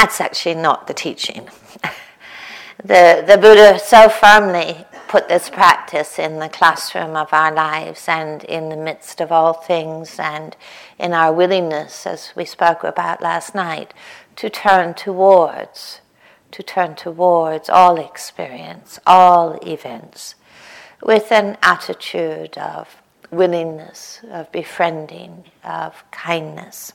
That's actually not the teaching. the, the Buddha so firmly put this practice in the classroom of our lives and in the midst of all things and in our willingness, as we spoke about last night, to turn towards, to turn towards all experience, all events, with an attitude of willingness, of befriending, of kindness.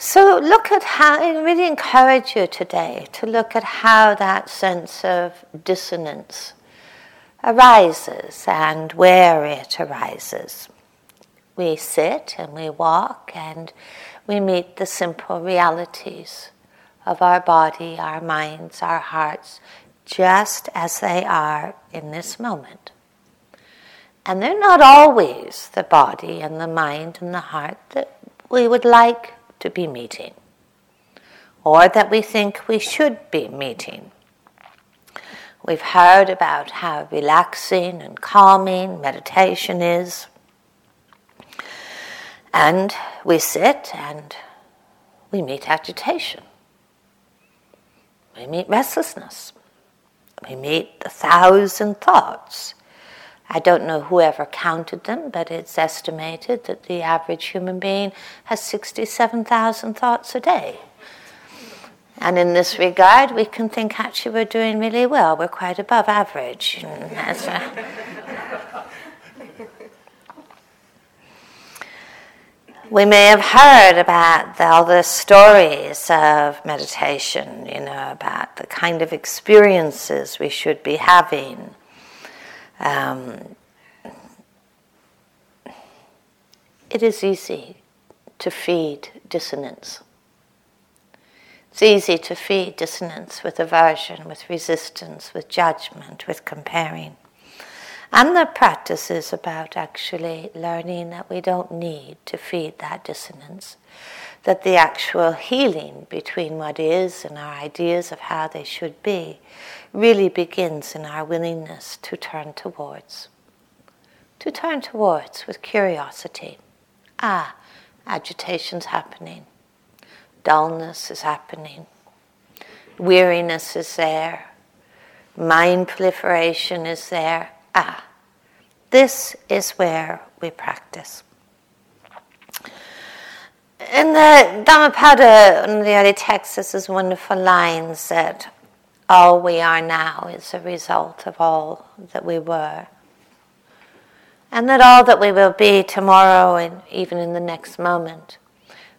So look at how, I really encourage you today to look at how that sense of dissonance arises and where it arises. We sit and we walk and we meet the simple realities of our body, our minds, our hearts, just as they are in this moment. And they're not always the body and the mind and the heart that we would like to be meeting, or that we think we should be meeting. We've heard about how relaxing and calming meditation is. And we sit and we meet agitation. We meet restlessness. We meet the thousand thoughts I don't know whoever counted them, but it's estimated that the average human being has 67,000 thoughts a day. And in this regard, we can think actually we're doing really well. We're quite above average. we may have heard about the, all the stories of meditation, you know, about the kind of experiences we should be having um, it is easy to feed dissonance. It's easy to feed dissonance with aversion, with resistance, with judgment, with comparing. And the practice is about actually learning that we don't need to feed that dissonance, that the actual healing between what is and our ideas of how they should be really begins in our willingness to turn towards. To turn towards with curiosity. Ah, agitation's happening. Dullness is happening. Weariness is there. Mind proliferation is there. Ah, this is where we practice. In the Dhammapada, in the early texts, there's wonderful lines that all we are now is a result of all that we were. And that all that we will be tomorrow and even in the next moment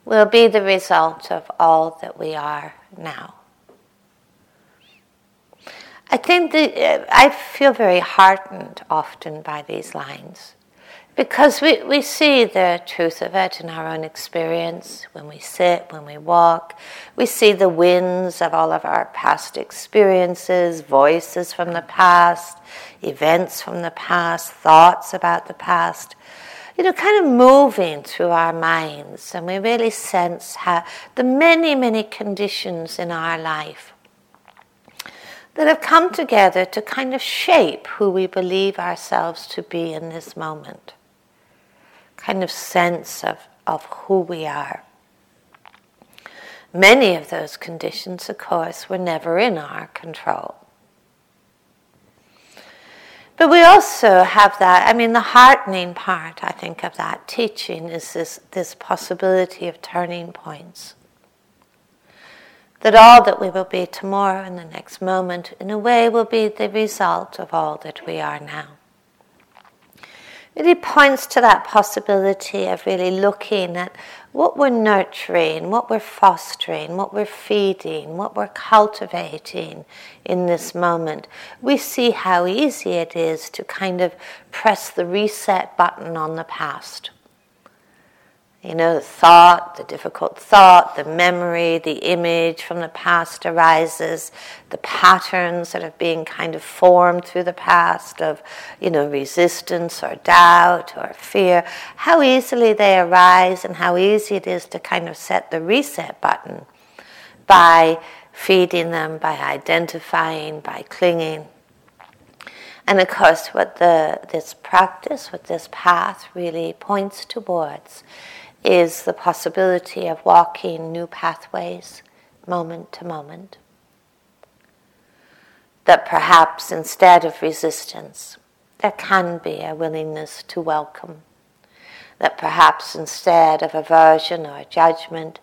will be the result of all that we are now. I think that uh, I feel very heartened often by these lines because we, we see the truth of it in our own experience when we sit, when we walk. We see the winds of all of our past experiences, voices from the past, events from the past, thoughts about the past. You know, kind of moving through our minds, and we really sense how the many, many conditions in our life that have come together to kind of shape who we believe ourselves to be in this moment kind of sense of, of who we are. Many of those conditions, of course, were never in our control. But we also have that, I mean, the heartening part, I think, of that teaching is this, this possibility of turning points. That all that we will be tomorrow and the next moment, in a way, will be the result of all that we are now really points to that possibility of really looking at what we're nurturing, what we're fostering, what we're feeding, what we're cultivating in this moment. We see how easy it is to kind of press the reset button on the past. You know, the thought, the difficult thought, the memory, the image from the past arises, the patterns that have been kind of formed through the past of, you know, resistance or doubt or fear, how easily they arise and how easy it is to kind of set the reset button by feeding them, by identifying, by clinging. And of course, what the, this practice, what this path really points towards is the possibility of walking new pathways moment to moment. That perhaps instead of resistance, there can be a willingness to welcome. That perhaps instead of aversion or judgment,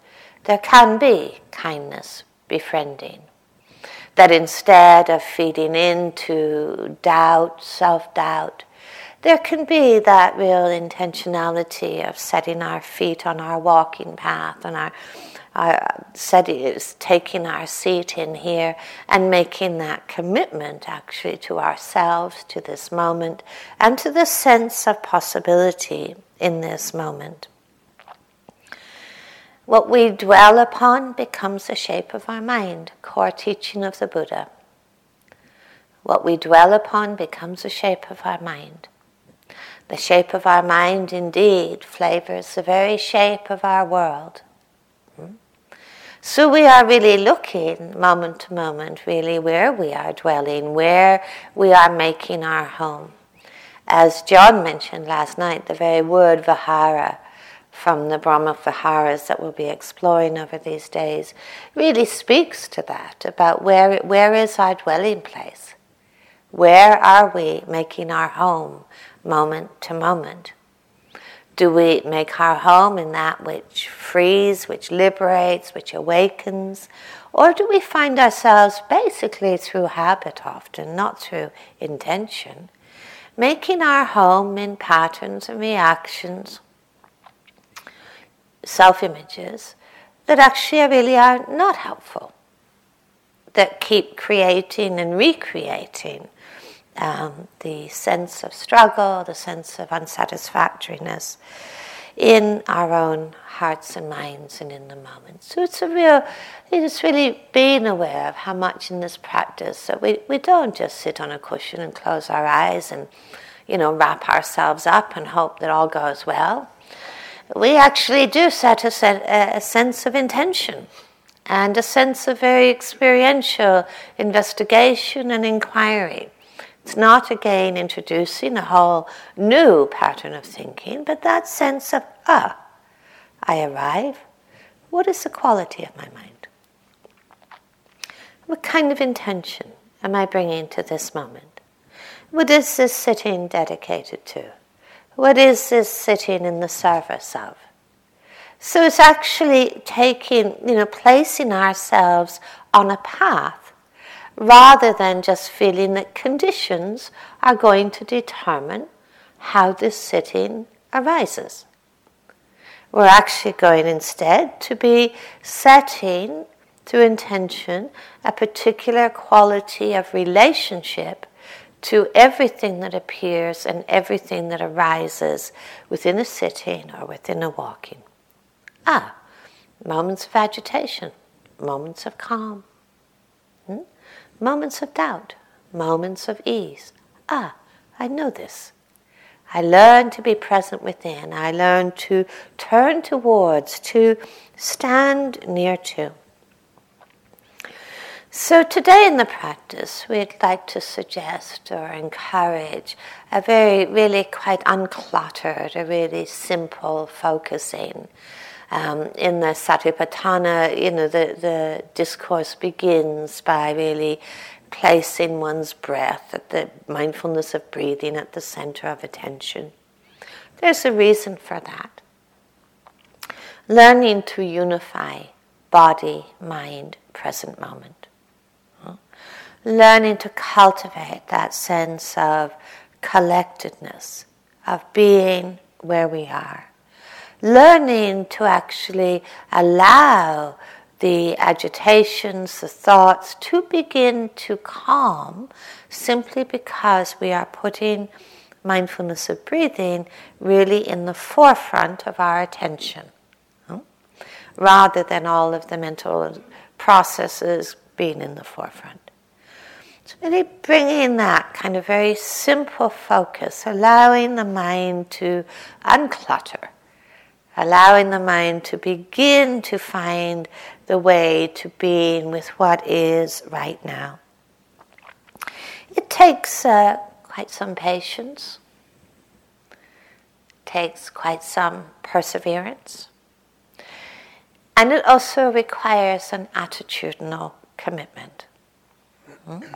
there can be kindness, befriending. That instead of feeding into doubt, self doubt, there can be that real intentionality of setting our feet on our walking path and our, our is taking our seat in here and making that commitment actually to ourselves, to this moment, and to the sense of possibility in this moment. What we dwell upon becomes the shape of our mind, core teaching of the Buddha. What we dwell upon becomes the shape of our mind. The shape of our mind indeed flavors the very shape of our world. Hmm? So we are really looking moment to moment, really, where we are dwelling, where we are making our home. As John mentioned last night, the very word vihara from the Brahma Viharas that we'll be exploring over these days really speaks to that about where, where is our dwelling place? Where are we making our home? moment to moment? Do we make our home in that which frees, which liberates, which awakens? Or do we find ourselves basically through habit often, not through intention, making our home in patterns and reactions, self images that actually really are not helpful, that keep creating and recreating um, the sense of struggle, the sense of unsatisfactoriness in our own hearts and minds and in the moment. So it's a real, it's really being aware of how much in this practice that we, we don't just sit on a cushion and close our eyes and, you know, wrap ourselves up and hope that all goes well. We actually do set a, a sense of intention and a sense of very experiential investigation and inquiry. It's not again introducing a whole new pattern of thinking, but that sense of, ah, I arrive. What is the quality of my mind? What kind of intention am I bringing to this moment? What is this sitting dedicated to? What is this sitting in the service of? So it's actually taking, you know, placing ourselves on a path rather than just feeling that conditions are going to determine how this sitting arises. We're actually going instead to be setting through intention a particular quality of relationship to everything that appears and everything that arises within a sitting or within a walking. Ah, moments of agitation, moments of calm, moments of doubt, moments of ease. Ah, I know this. I learn to be present within. I learn to turn towards, to stand near to. So, today in the practice, we'd like to suggest or encourage a very, really quite uncluttered, a really simple focusing um, in the Satipatthana, you know, the, the discourse begins by really placing one's breath at the mindfulness of breathing at the center of attention. There's a reason for that. Learning to unify body, mind, present moment. Learning to cultivate that sense of collectedness, of being where we are learning to actually allow the agitations, the thoughts to begin to calm simply because we are putting mindfulness of breathing really in the forefront of our attention, rather than all of the mental processes being in the forefront. So, really bringing that kind of very simple focus, allowing the mind to unclutter allowing the mind to begin to find the way to being with what is right now. It takes uh, quite some patience. takes quite some perseverance. And it also requires an attitudinal commitment. Mm-hmm.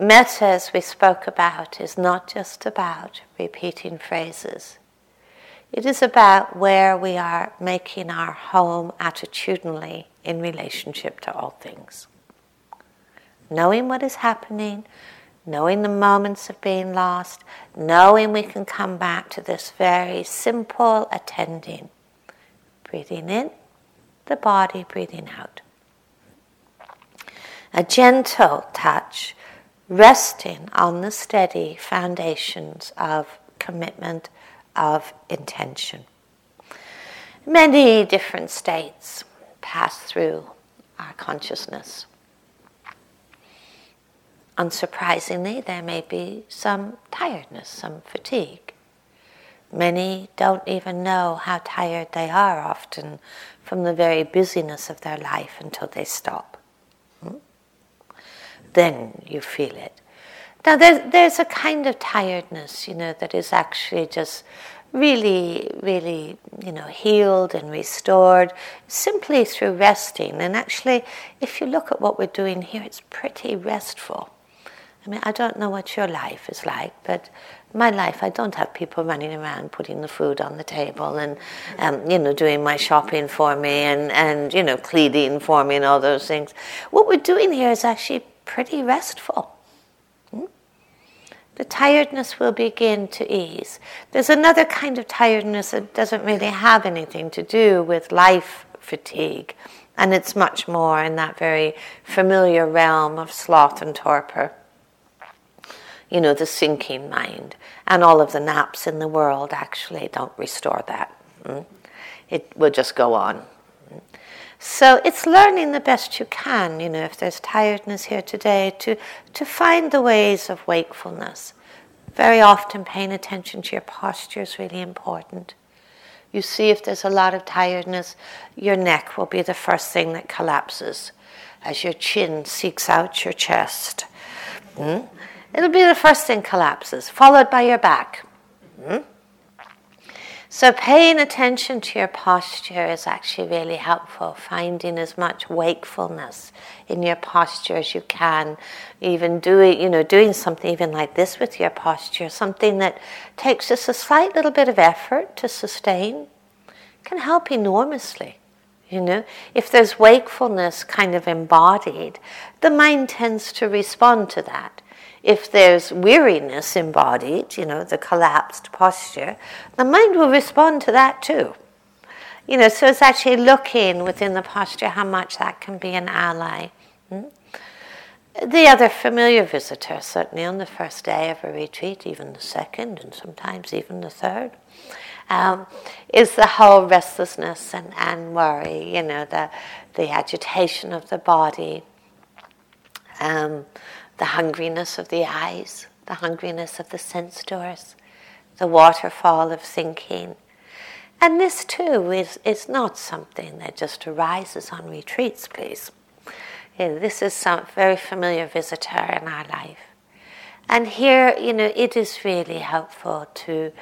Metta, as we spoke about, is not just about repeating phrases. It is about where we are making our home attitudinally in relationship to all things. Knowing what is happening, knowing the moments of being lost, knowing we can come back to this very simple attending. Breathing in, the body breathing out. A gentle touch resting on the steady foundations of commitment, of intention. Many different states pass through our consciousness. Unsurprisingly, there may be some tiredness, some fatigue. Many don't even know how tired they are often from the very busyness of their life until they stop then you feel it. Now, there's, there's a kind of tiredness, you know, that is actually just really, really, you know, healed and restored simply through resting. And actually, if you look at what we're doing here, it's pretty restful. I mean, I don't know what your life is like, but my life, I don't have people running around putting the food on the table and, um, you know, doing my shopping for me and, and, you know, cleaning for me and all those things. What we're doing here is actually pretty restful. Hmm? The tiredness will begin to ease. There's another kind of tiredness that doesn't really have anything to do with life fatigue, and it's much more in that very familiar realm of sloth and torpor. You know, the sinking mind, and all of the naps in the world actually don't restore that. Hmm? It will just go on. So it's learning the best you can, you know, if there's tiredness here today, to, to find the ways of wakefulness. Very often, paying attention to your posture is really important. You see, if there's a lot of tiredness, your neck will be the first thing that collapses as your chin seeks out your chest. Mm? It'll be the first thing collapses, followed by your back. Mm? So, paying attention to your posture is actually really helpful, finding as much wakefulness in your posture as you can. Even doing, you know, doing something even like this with your posture, something that takes just a slight little bit of effort to sustain, can help enormously. You know, if there's wakefulness kind of embodied, the mind tends to respond to that if there's weariness embodied, you know, the collapsed posture, the mind will respond to that too. You know, so it's actually looking within the posture how much that can be an ally. Hmm? The other familiar visitor, certainly on the first day of a retreat, even the second, and sometimes even the third, um, is the whole restlessness and, and worry, you know, the, the agitation of the body. Um, the hungriness of the eyes, the hungriness of the sense doors, the waterfall of thinking. And this too is, is not something that just arises on retreats, please. Yeah, this is some very familiar visitor in our life. And here, you know, it is really helpful to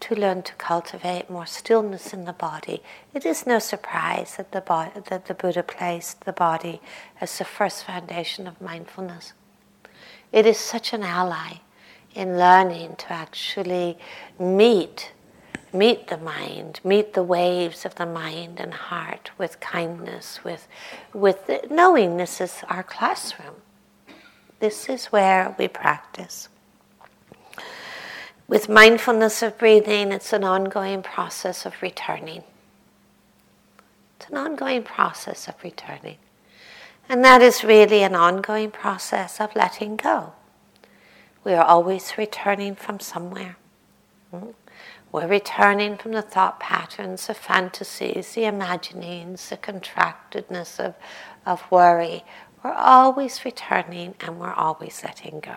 to learn to cultivate more stillness in the body. It is no surprise that the, body, that the Buddha placed the body as the first foundation of mindfulness. It is such an ally in learning to actually meet meet the mind, meet the waves of the mind and heart with kindness, with with the, knowing this is our classroom. This is where we practice. With mindfulness of breathing, it's an ongoing process of returning. It's an ongoing process of returning. And that is really an ongoing process of letting go. We are always returning from somewhere. Hmm? We're returning from the thought patterns, the fantasies, the imaginings, the contractedness of, of worry. We're always returning and we're always letting go.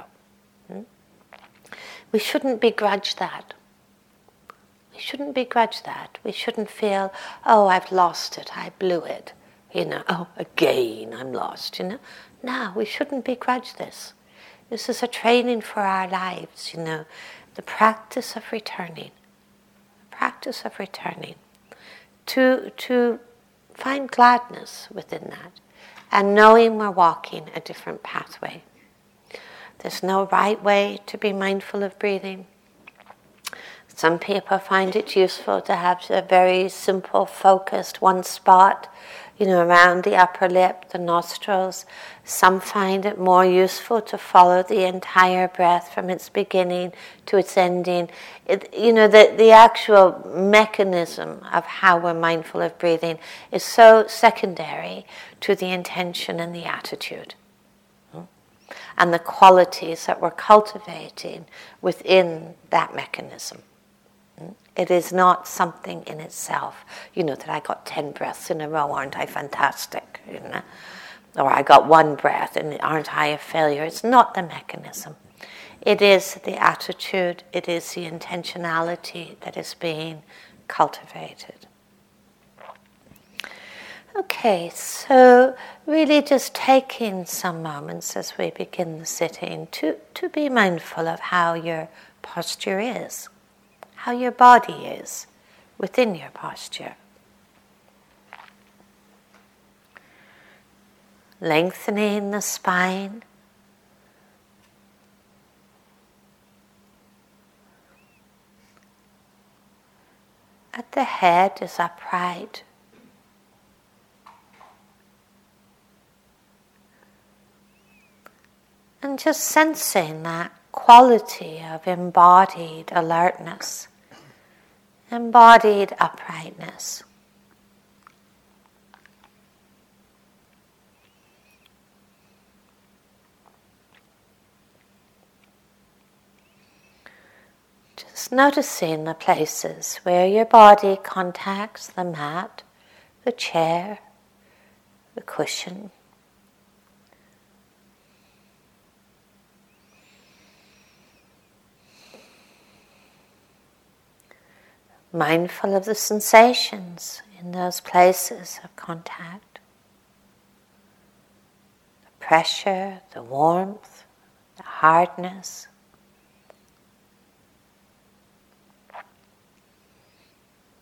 Hmm? We shouldn't begrudge that. We shouldn't begrudge that. We shouldn't feel, oh, I've lost it, I blew it you know, oh, again I'm lost, you know. No, we shouldn't begrudge this. This is a training for our lives, you know, the practice of returning. The practice of returning, to, to find gladness within that, and knowing we're walking a different pathway. There's no right way to be mindful of breathing. Some people find it useful to have a very simple, focused one spot you know, around the upper lip, the nostrils. Some find it more useful to follow the entire breath from its beginning to its ending. It, you know, the, the actual mechanism of how we're mindful of breathing is so secondary to the intention and the attitude. Hmm? And the qualities that we're cultivating within that mechanism. It is not something in itself. You know, that I got 10 breaths in a row, aren't I fantastic? You know? Or I got one breath and aren't I a failure? It's not the mechanism. It is the attitude, it is the intentionality that is being cultivated. Okay, so really just taking some moments as we begin the sitting to, to be mindful of how your posture is how your body is within your posture. Lengthening the spine. At the head is upright. And just sensing that quality of embodied alertness embodied uprightness. Just noticing the places where your body contacts the mat, the chair, the cushion. Mindful of the sensations in those places of contact the pressure, the warmth, the hardness.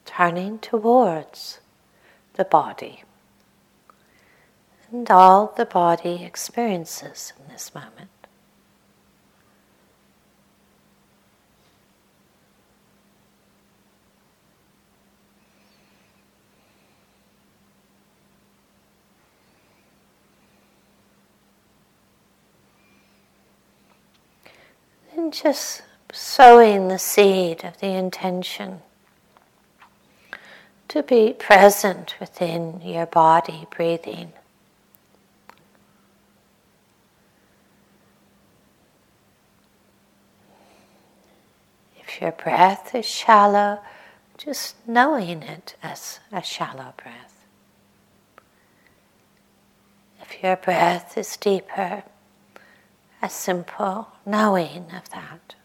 Turning towards the body and all the body experiences in this moment. And just sowing the seed of the intention to be present within your body, breathing. If your breath is shallow, just knowing it as a shallow breath. If your breath is deeper, a simple knowing of that.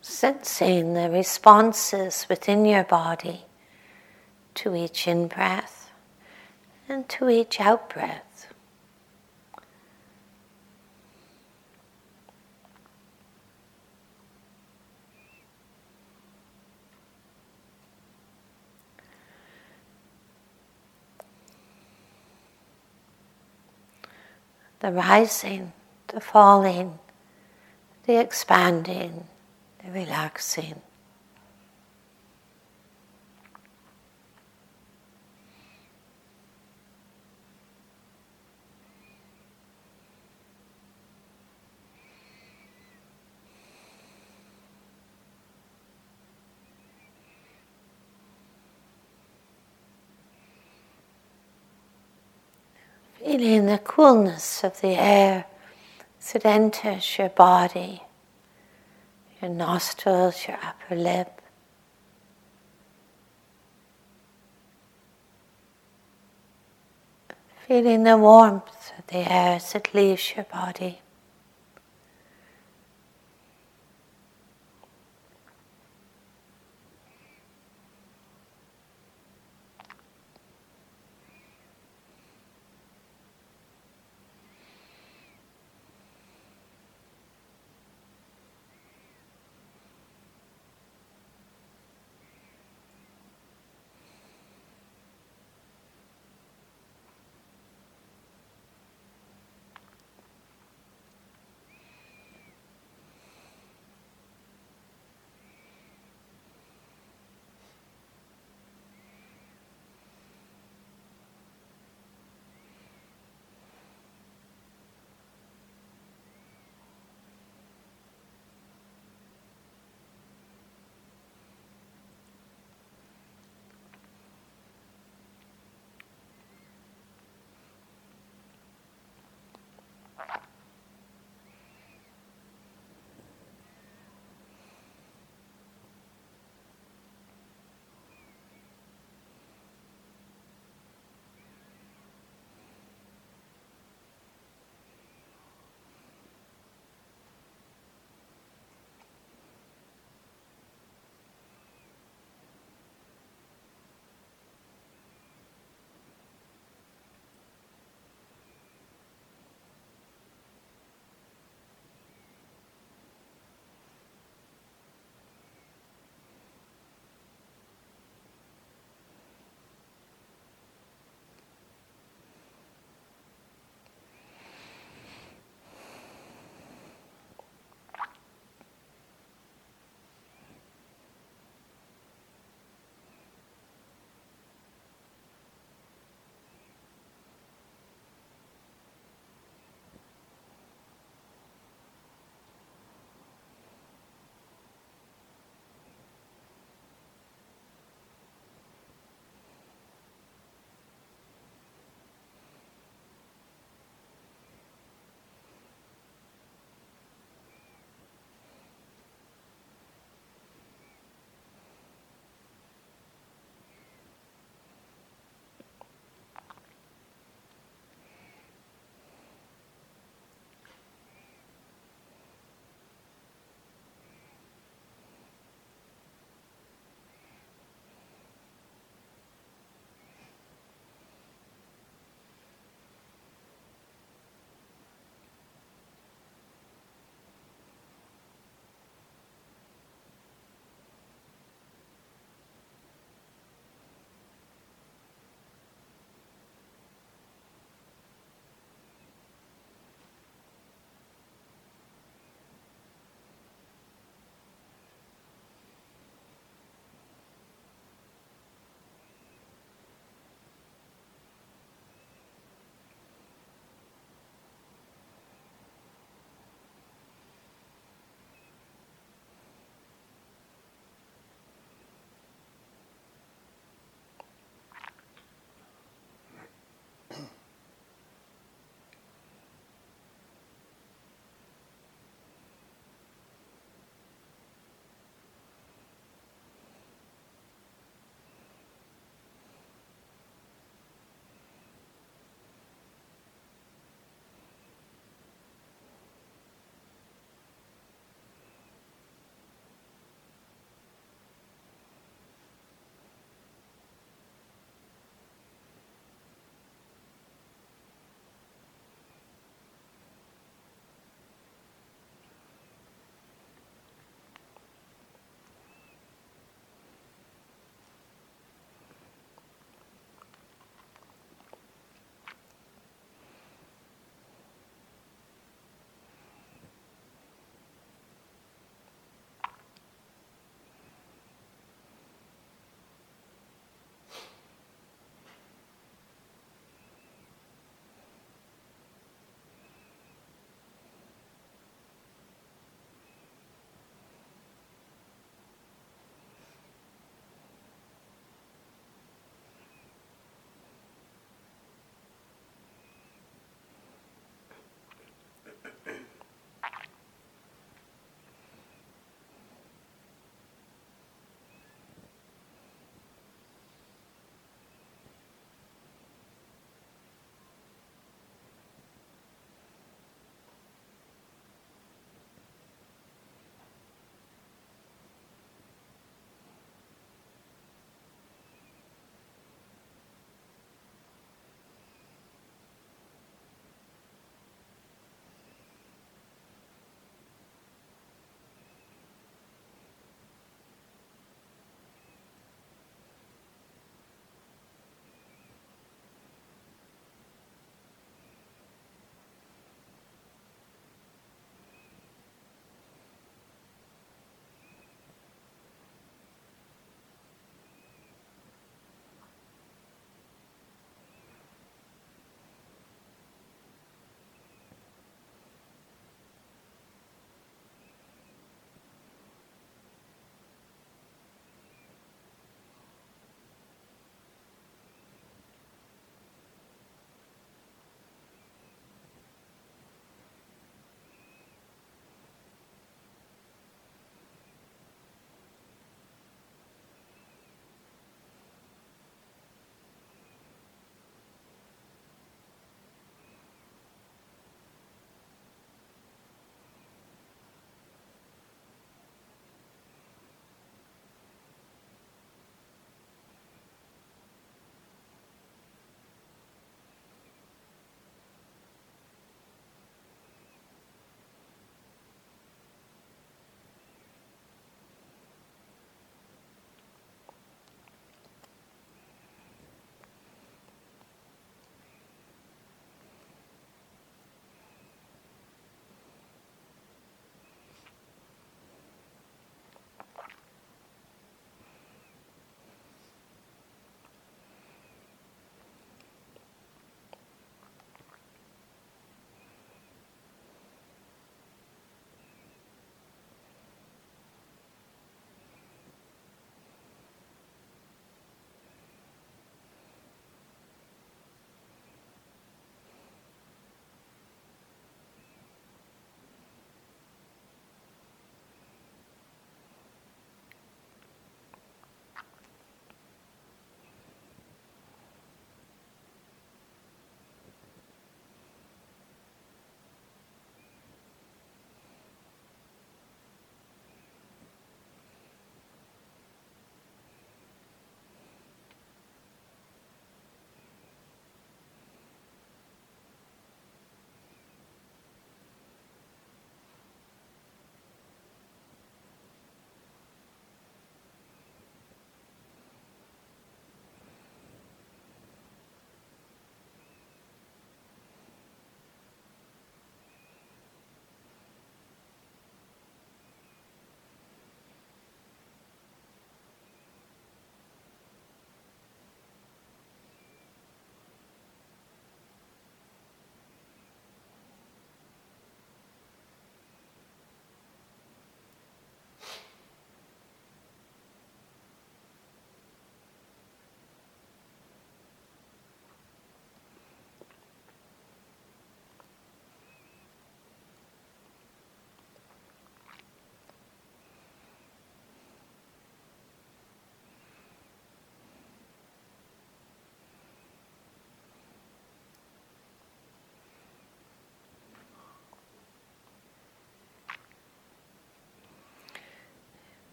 Sensing the responses within your body to each in breath and to each out breath. The rising, the falling, the expanding, the relaxing. Feeling the coolness of the air it enters your body, your nostrils, your upper lip. Feeling the warmth of the air as it leaves your body.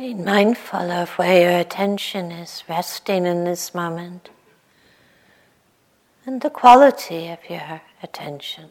Being mindful of where your attention is resting in this moment and the quality of your attention.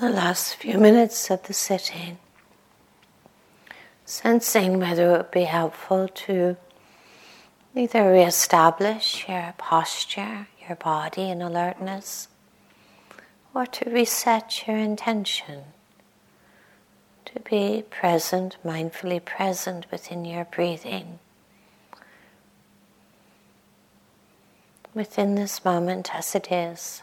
The last few minutes of the sitting, sensing whether it would be helpful to either re-establish your posture, your body in alertness, or to reset your intention to be present, mindfully present within your breathing. Within this moment as it is.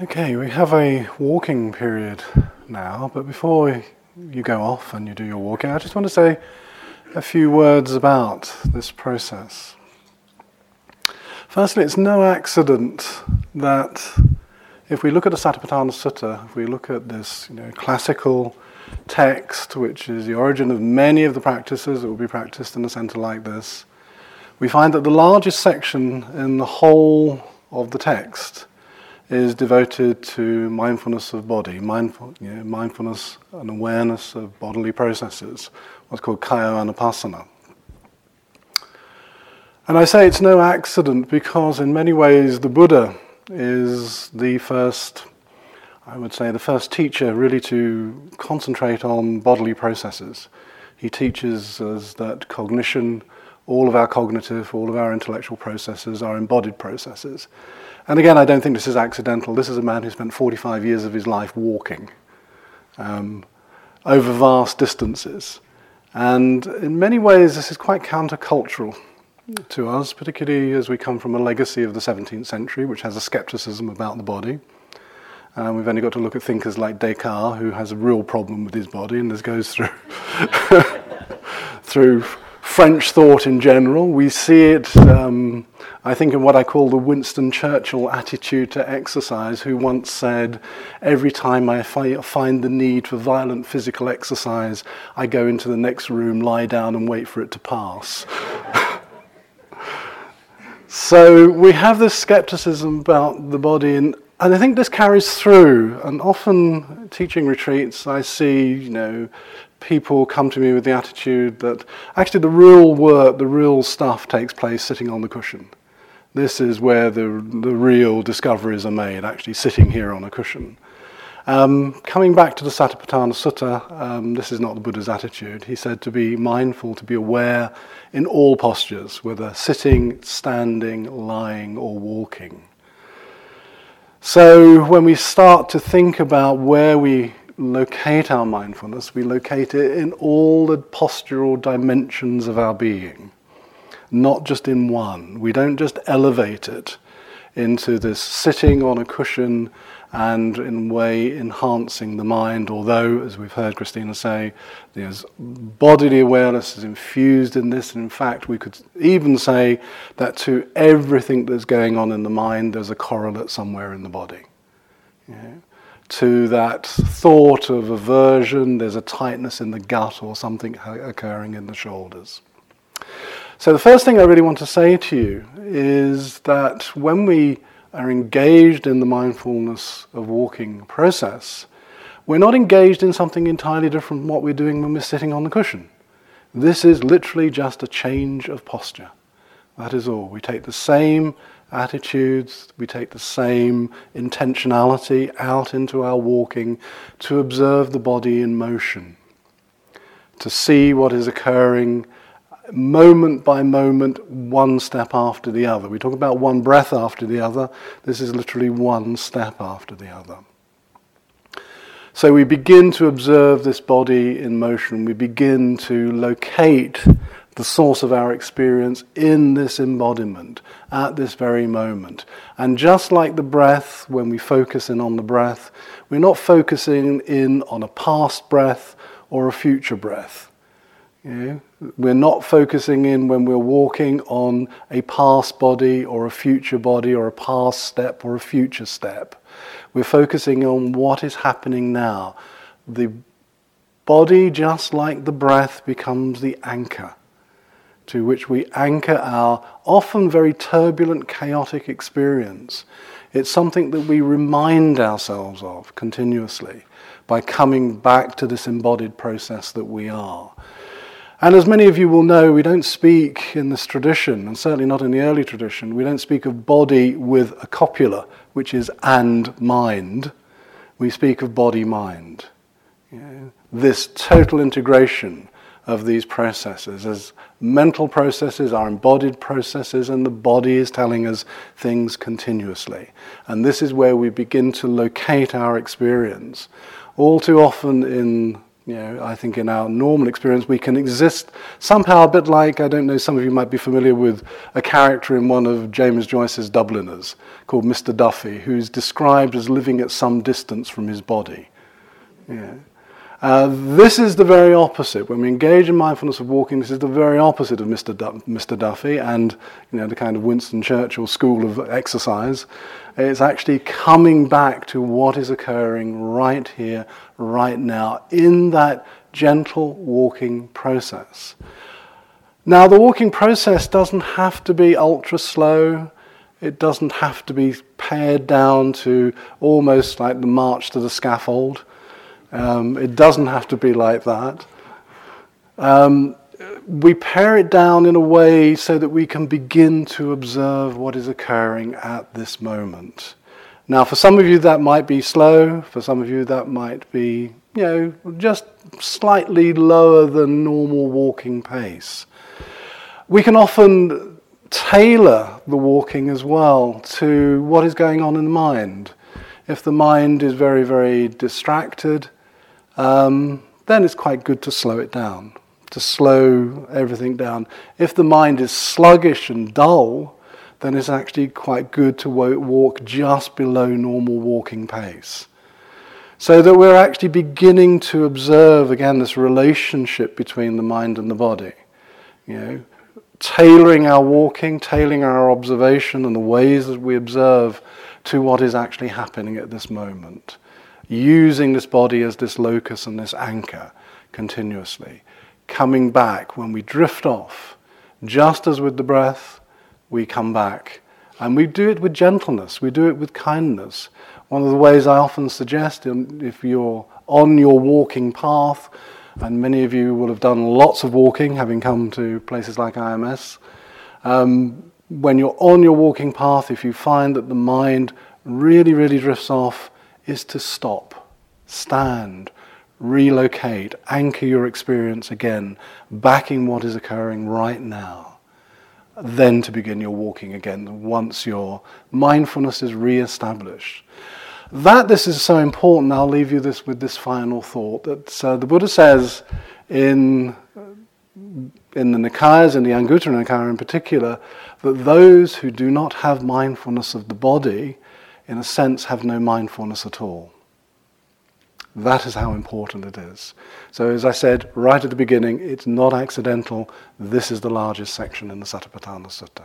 Okay, we have a walking period now, but before you go off and you do your walking, I just want to say a few words about this process. Firstly, it's no accident that if we look at the Satipatthana Sutta, if we look at this you know, classical text, which is the origin of many of the practices that will be practiced in a center like this, we find that the largest section in the whole of the text is devoted to mindfulness of body, mindful, you know, mindfulness and awareness of bodily processes, what's called kaya anupassana. And I say it's no accident because, in many ways, the Buddha is the first, I would say, the first teacher really to concentrate on bodily processes. He teaches us that cognition, all of our cognitive, all of our intellectual processes are embodied processes. And again, I don't think this is accidental. This is a man who spent 45 years of his life walking um, over vast distances. And in many ways, this is quite countercultural to us, particularly as we come from a legacy of the 17th century, which has a skepticism about the body. Uh, we've only got to look at thinkers like Descartes, who has a real problem with his body, and this goes through through French thought in general. We see it, um, I think, in what I call the Winston Churchill attitude to exercise, who once said, Every time I fi- find the need for violent physical exercise, I go into the next room, lie down, and wait for it to pass. so we have this skepticism about the body, and, and I think this carries through. And often, teaching retreats, I see, you know, people come to me with the attitude that actually the real work, the real stuff takes place sitting on the cushion. This is where the, the real discoveries are made, actually sitting here on a cushion. Um, coming back to the Satipatthana Sutta, um, this is not the Buddha's attitude. He said to be mindful, to be aware in all postures, whether sitting, standing, lying, or walking. So when we start to think about where we locate our mindfulness, we locate it in all the postural dimensions of our being, not just in one. We don't just elevate it into this sitting on a cushion and in a way enhancing the mind, although, as we've heard Christina say, there's bodily awareness is infused in this. And in fact, we could even say that to everything that's going on in the mind, there's a correlate somewhere in the body. Yeah to that thought of aversion, there's a tightness in the gut or something occurring in the shoulders. So, the first thing I really want to say to you is that when we are engaged in the mindfulness of walking process, we're not engaged in something entirely different from what we're doing when we're sitting on the cushion. This is literally just a change of posture. That is all. We take the same attitudes, we take the same intentionality out into our walking to observe the body in motion, to see what is occurring moment by moment, one step after the other. We talk about one breath after the other, this is literally one step after the other. So we begin to observe this body in motion, we begin to locate the source of our experience in this embodiment at this very moment. And just like the breath, when we focus in on the breath, we're not focusing in on a past breath or a future breath. You know? We're not focusing in when we're walking on a past body or a future body or a past step or a future step. We're focusing on what is happening now. The body, just like the breath, becomes the anchor to which we anchor our often very turbulent, chaotic experience. It's something that we remind ourselves of continuously by coming back to this embodied process that we are. And as many of you will know, we don't speak in this tradition, and certainly not in the early tradition, we don't speak of body with a copula, which is and mind. We speak of body mind. You know, this total integration of these processes as mental processes are embodied processes, and the body is telling us things continuously. And this is where we begin to locate our experience. All too often in You know, I think in our normal experience we can exist somehow a bit like, I don't know, some of you might be familiar with a character in one of James Joyce's Dubliners called Mr. Duffy, who's described as living at some distance from his body. Yeah. Uh, this is the very opposite. When we engage in mindfulness of walking, this is the very opposite of Mr. Du- Mr. Duffy and you know the kind of Winston Churchill school of exercise. It's actually coming back to what is occurring right here, right now, in that gentle walking process. Now, the walking process doesn't have to be ultra slow. It doesn't have to be pared down to almost like the march to the scaffold. Um, it doesn't have to be like that. Um, we pare it down in a way so that we can begin to observe what is occurring at this moment. Now, for some of you, that might be slow. For some of you, that might be, you know, just slightly lower than normal walking pace. We can often tailor the walking as well to what is going on in the mind. If the mind is very, very distracted, um, then it's quite good to slow it down, to slow everything down. If the mind is sluggish and dull, then it's actually quite good to walk just below normal walking pace. So that we're actually beginning to observe again this relationship between the mind and the body. You know, tailoring our walking, tailoring our observation and the ways that we observe to what is actually happening at this moment using this body as this locus and this anchor continuously. Coming back when we drift off, just as with the breath, we come back. And we do it with gentleness, we do it with kindness. One of the ways I often suggest, if you're on your walking path, and many of you will have done lots of walking, having come to places like IMS. Um, when you're on your walking path, if you find that the mind really, really drifts off, is to stop, stand, relocate, anchor your experience again, backing what is occurring right now. Then to begin your walking again once your mindfulness is re-established. That this is so important, I'll leave you this with this final thought that uh, the Buddha says in in the Nikayas, in the Anguttara Nikaya in particular, that those who do not have mindfulness of the body in a sense, have no mindfulness at all. That is how important it is. So, as I said right at the beginning, it's not accidental. This is the largest section in the Satipatthana Sutta.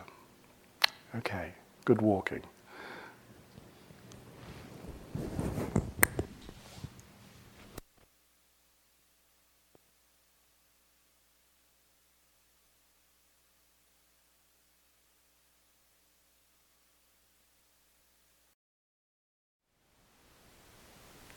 Okay, good walking.